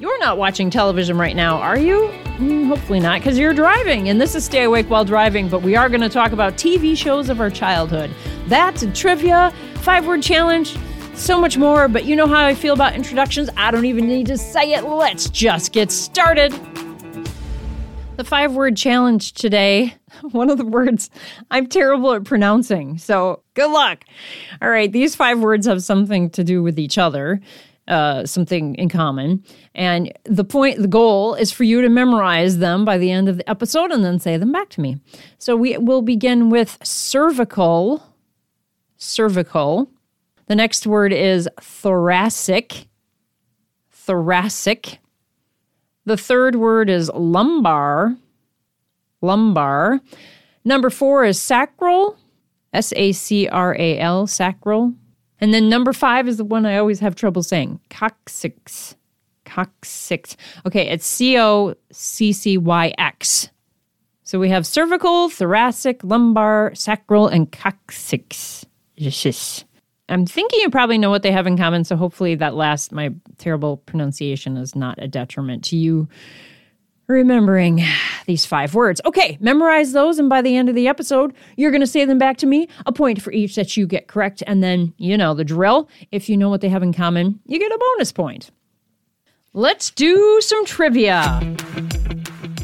You're not watching television right now, are you? Mm, hopefully not, because you're driving. And this is Stay Awake While Driving, but we are going to talk about TV shows of our childhood. That and trivia, five word challenge, so much more. But you know how I feel about introductions. I don't even need to say it. Let's just get started. The five word challenge today, one of the words I'm terrible at pronouncing. So good luck. All right, these five words have something to do with each other uh, something in common. And the point, the goal is for you to memorize them by the end of the episode and then say them back to me. So we will begin with cervical. Cervical. The next word is thoracic. Thoracic. The third word is lumbar. Lumbar. Number four is sacral. S A C R A L, sacral. And then number five is the one I always have trouble saying coccyx. Coccyx. Okay, it's C O C C Y X. So we have cervical, thoracic, lumbar, sacral, and coccyx. I'm thinking you probably know what they have in common, so hopefully that last, my terrible pronunciation, is not a detriment to you remembering these five words. Okay, memorize those, and by the end of the episode, you're going to say them back to me, a point for each that you get correct. And then, you know, the drill. If you know what they have in common, you get a bonus point. Let's do some trivia.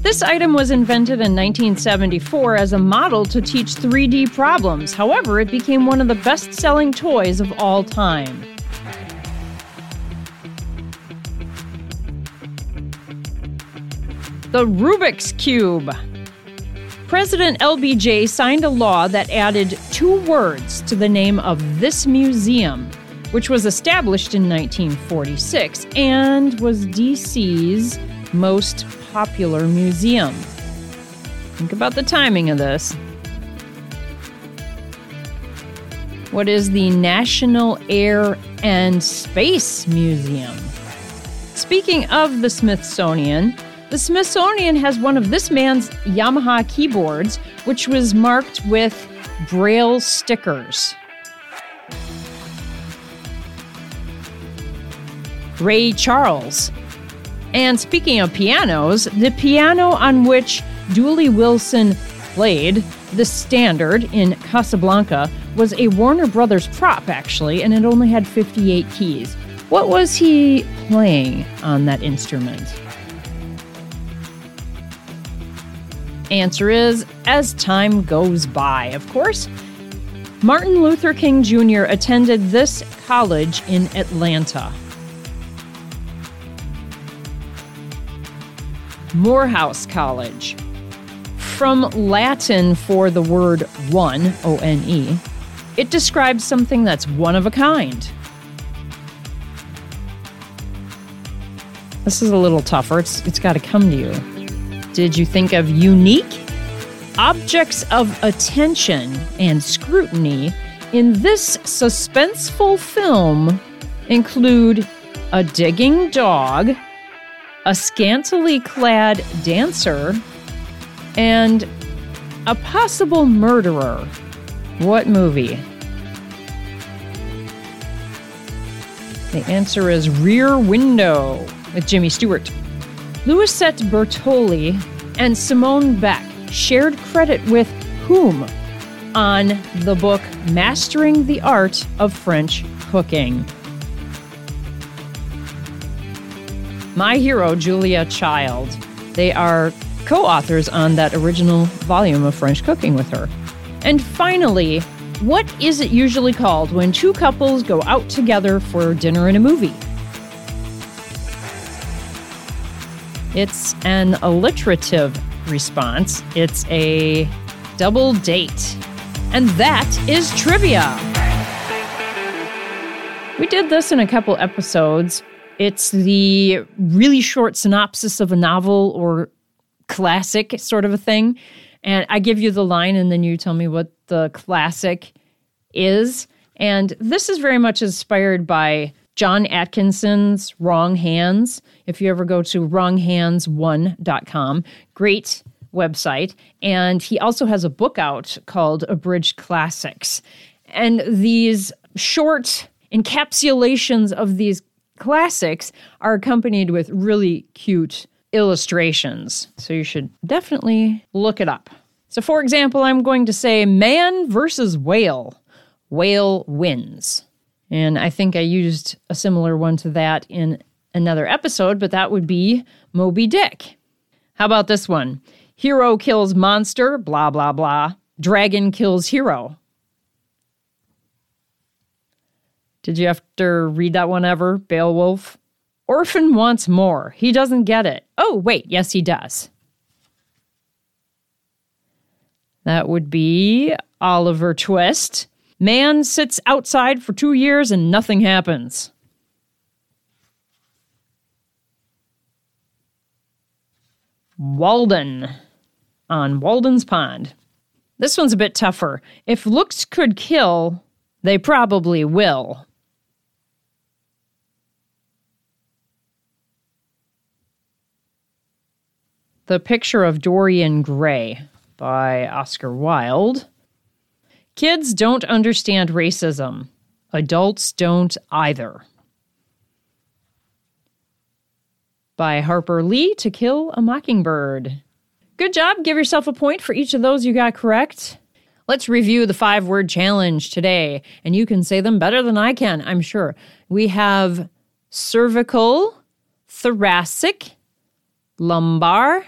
This item was invented in 1974 as a model to teach 3D problems. However, it became one of the best selling toys of all time. The Rubik's Cube. President LBJ signed a law that added two words to the name of this museum, which was established in 1946 and was DC's most popular museum. Think about the timing of this. What is the National Air and Space Museum? Speaking of the Smithsonian, the Smithsonian has one of this man's Yamaha keyboards, which was marked with Braille stickers. Ray Charles. And speaking of pianos, the piano on which Dooley Wilson played, the standard in Casablanca, was a Warner Brothers prop, actually, and it only had 58 keys. What was he playing on that instrument? Answer is as time goes by, of course. Martin Luther King Jr. attended this college in Atlanta. Morehouse College. From Latin for the word one, O N E, it describes something that's one of a kind. This is a little tougher. It's, it's got to come to you. Did you think of unique? Objects of attention and scrutiny in this suspenseful film include a digging dog, a scantily clad dancer, and a possible murderer. What movie? The answer is Rear Window with Jimmy Stewart. Louisette Bertholle and Simone Beck shared credit with whom on the book Mastering the Art of French Cooking? My hero, Julia Child. They are co authors on that original volume of French Cooking with her. And finally, what is it usually called when two couples go out together for dinner and a movie? It's an alliterative response, it's a double date. And that is trivia. We did this in a couple episodes. It's the really short synopsis of a novel or classic sort of a thing. And I give you the line, and then you tell me what the classic is. And this is very much inspired by John Atkinson's Wrong Hands. If you ever go to wronghands1.com, great website. And he also has a book out called Abridged Classics. And these short encapsulations of these classics are accompanied with really cute illustrations. So you should definitely look it up. So, for example, I'm going to say man versus whale. Whale wins. And I think I used a similar one to that in another episode, but that would be Moby Dick. How about this one? Hero kills monster, blah, blah, blah. Dragon kills hero. Did you to read that one ever, Beowulf? Orphan wants more. He doesn't get it. Oh, wait, yes, he does. That would be Oliver Twist. Man sits outside for two years and nothing happens. Walden on Walden's Pond. This one's a bit tougher. If looks could kill, they probably will. The Picture of Dorian Gray by Oscar Wilde. Kids don't understand racism. Adults don't either. By Harper Lee To Kill a Mockingbird. Good job. Give yourself a point for each of those you got correct. Let's review the five word challenge today, and you can say them better than I can, I'm sure. We have cervical, thoracic, lumbar,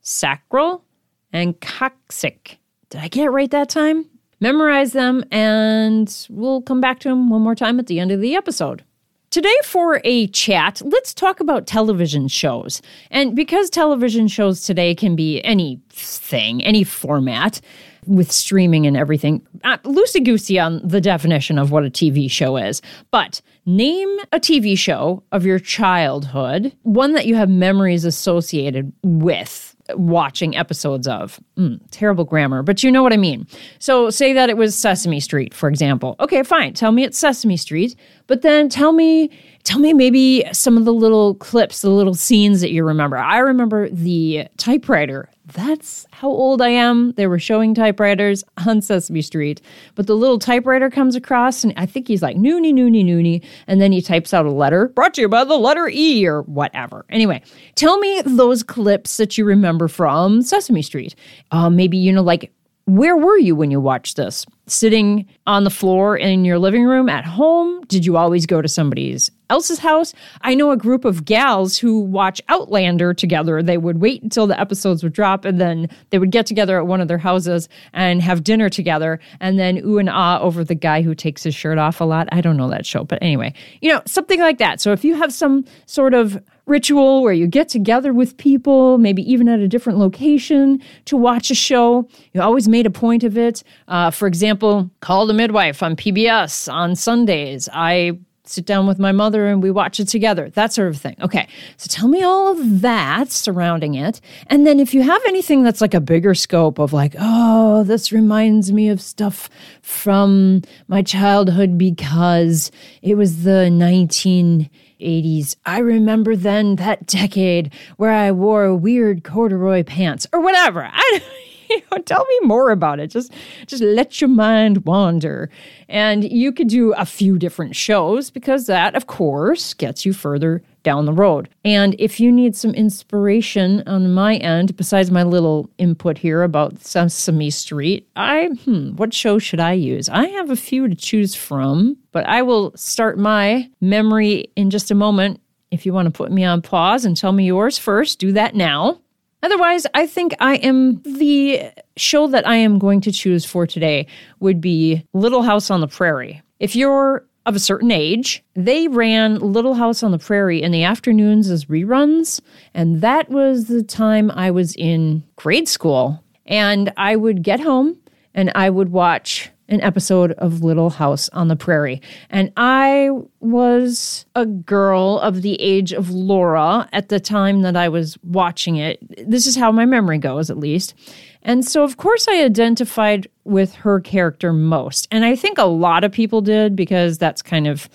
sacral, and coccyx. Did I get it right that time? Memorize them, and we'll come back to them one more time at the end of the episode. Today, for a chat, let's talk about television shows. And because television shows today can be anything, any format, with streaming and everything, uh, loosey goosey on the definition of what a TV show is. But name a TV show of your childhood, one that you have memories associated with watching episodes of. Mm, terrible grammar, but you know what I mean. So, say that it was Sesame Street, for example. Okay, fine. Tell me it's Sesame Street, but then tell me tell me maybe some of the little clips, the little scenes that you remember. I remember the typewriter that's how old I am. They were showing typewriters on Sesame Street. But the little typewriter comes across, and I think he's like, noonie, noonie, noonie. And then he types out a letter brought to you by the letter E or whatever. Anyway, tell me those clips that you remember from Sesame Street. Uh, maybe, you know, like where were you when you watched this? Sitting on the floor in your living room at home? Did you always go to somebody's else's house? I know a group of gals who watch Outlander together. They would wait until the episodes would drop and then they would get together at one of their houses and have dinner together and then ooh and ah over the guy who takes his shirt off a lot. I don't know that show, but anyway, you know, something like that. So if you have some sort of ritual where you get together with people, maybe even at a different location to watch a show. You always made a point of it. Uh, for example, Call the Midwife on PBS on Sundays. I sit down with my mother and we watch it together, that sort of thing. Okay, so tell me all of that surrounding it. And then if you have anything that's like a bigger scope of like, oh, this reminds me of stuff from my childhood because it was the 19- 80s. I remember then that decade where I wore weird corduroy pants or whatever. I you know, tell me more about it. Just just let your mind wander. And you could do a few different shows because that of course gets you further down the road. And if you need some inspiration on my end, besides my little input here about Sesame Street, I hmm, what show should I use? I have a few to choose from, but I will start my memory in just a moment. If you want to put me on pause and tell me yours first, do that now. Otherwise, I think I am the show that I am going to choose for today would be Little House on the Prairie. If you're of a certain age, they ran Little House on the Prairie in the afternoons as reruns. And that was the time I was in grade school. And I would get home and I would watch an episode of Little House on the Prairie. And I was a girl of the age of Laura at the time that I was watching it. This is how my memory goes, at least. And so, of course, I identified with her character most. And I think a lot of people did because that's kind of,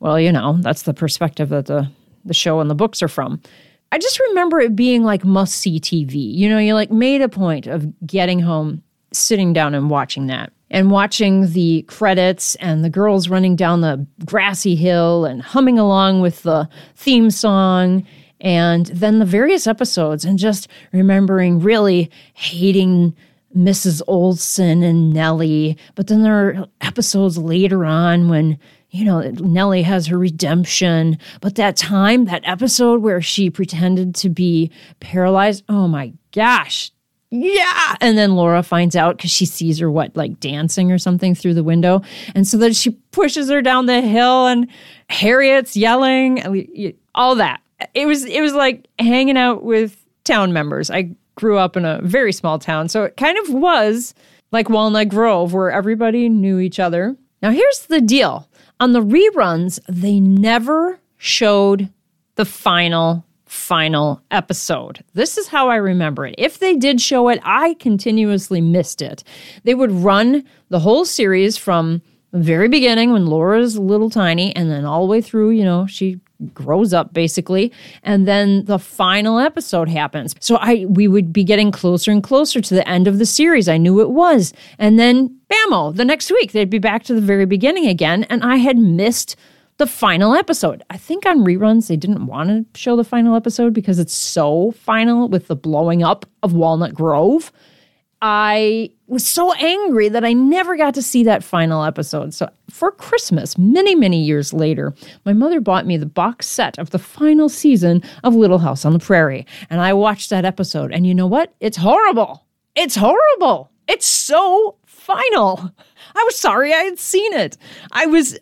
well, you know, that's the perspective that the, the show and the books are from. I just remember it being like must see TV. You know, you like made a point of getting home sitting down and watching that and watching the credits and the girls running down the grassy hill and humming along with the theme song and then the various episodes and just remembering really hating Mrs. Oleson and Nellie. But then there are episodes later on when, you know, Nellie has her redemption. But that time, that episode where she pretended to be paralyzed, oh my gosh. Yeah. And then Laura finds out because she sees her, what, like dancing or something through the window. And so then she pushes her down the hill and Harriet's yelling, all that. It was, it was like hanging out with town members. I grew up in a very small town. So it kind of was like Walnut Grove, where everybody knew each other. Now, here's the deal on the reruns, they never showed the final, final episode. This is how I remember it. If they did show it, I continuously missed it. They would run the whole series from the very beginning when Laura's little tiny, and then all the way through, you know, she grows up basically and then the final episode happens so i we would be getting closer and closer to the end of the series i knew it was and then bammo the next week they'd be back to the very beginning again and i had missed the final episode i think on reruns they didn't want to show the final episode because it's so final with the blowing up of walnut grove I was so angry that I never got to see that final episode. So for Christmas, many, many years later, my mother bought me the box set of the final season of Little House on the Prairie. And I watched that episode. And you know what? It's horrible. It's horrible. It's so final. I was sorry I had seen it. I was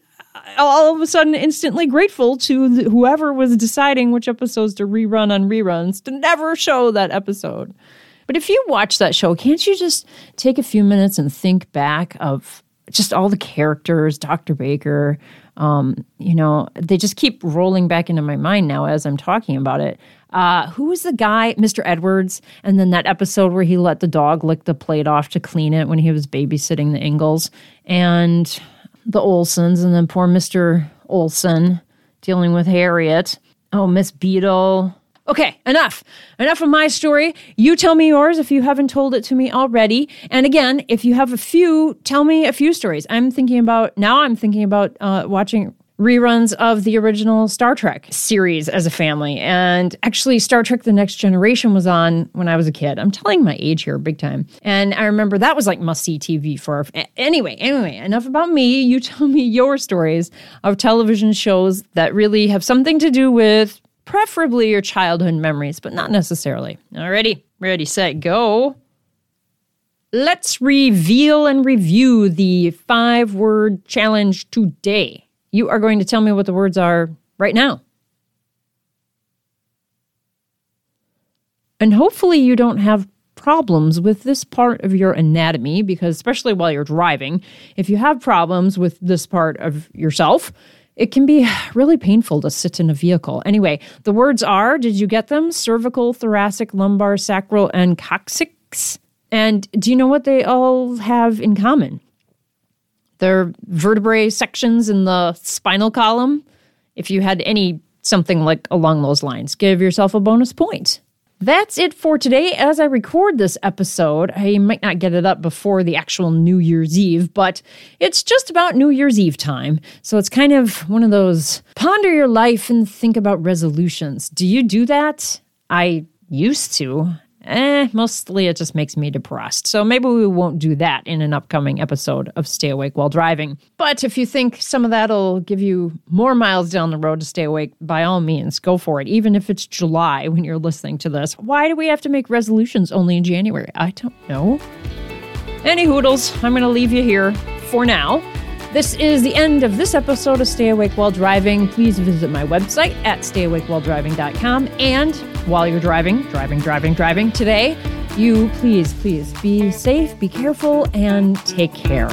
all of a sudden instantly grateful to whoever was deciding which episodes to rerun on reruns to never show that episode. But if you watch that show, can't you just take a few minutes and think back of just all the characters, Dr. Baker? Um, you know, they just keep rolling back into my mind now as I'm talking about it. Uh, who was the guy, Mr. Edwards? And then that episode where he let the dog lick the plate off to clean it when he was babysitting the Ingalls, and the Olesons, and then poor Mr. Oleson dealing with Harriet. Oh, Miss Beadle. Okay, enough. Enough of my story. You tell me yours if you haven't told it to me already. And again, if you have a few, tell me a few stories. I'm thinking about, now I'm thinking about uh, watching reruns of the original Star Trek series as a family. And actually, Star Trek The Next Generation was on when I was a kid. I'm telling my age here big time. And I remember that was like must see TV for. Our, Anyway, anyway, enough about me. You tell me your stories of television shows that really have something to do with preferably your childhood memories, but not necessarily. Alrighty, ready, set, go. Let's reveal and review the five word challenge today. You are going to tell me what the words are right now. And hopefully, you don't have problems with this part of your anatomy because, especially while you're driving, if you have problems with this part of yourself, it can be really painful to sit in a vehicle. Anyway, the words are did you get them? Cervical, thoracic, lumbar, sacral, and coccyx. And do you know what they all have in common? They're vertebrae sections in the spinal column. If you had any something like along those lines, give yourself a bonus point. That's it for today. As I record this episode, I might not get it up before the actual New Year's Eve, but it's just about New Year's Eve time. So it's kind of one of those ponder your life and think about resolutions. Do you do that? I used to eh, mostly it just makes me depressed. So maybe we won't do that in an upcoming episode of Stay Awake While Driving. But if you think some of that'll give you more miles down the road to stay awake, by all means, go for it. Even if it's July when you're listening to this. Why do we have to make resolutions only in January? I don't know. Any hoodles, I'm going to leave you here for now. This is the end of this episode of Stay Awake While Driving. Please visit my website at stayawakewhiledriving.com. And while you're driving, driving, driving, driving today, you please, please be safe, be careful, and take care.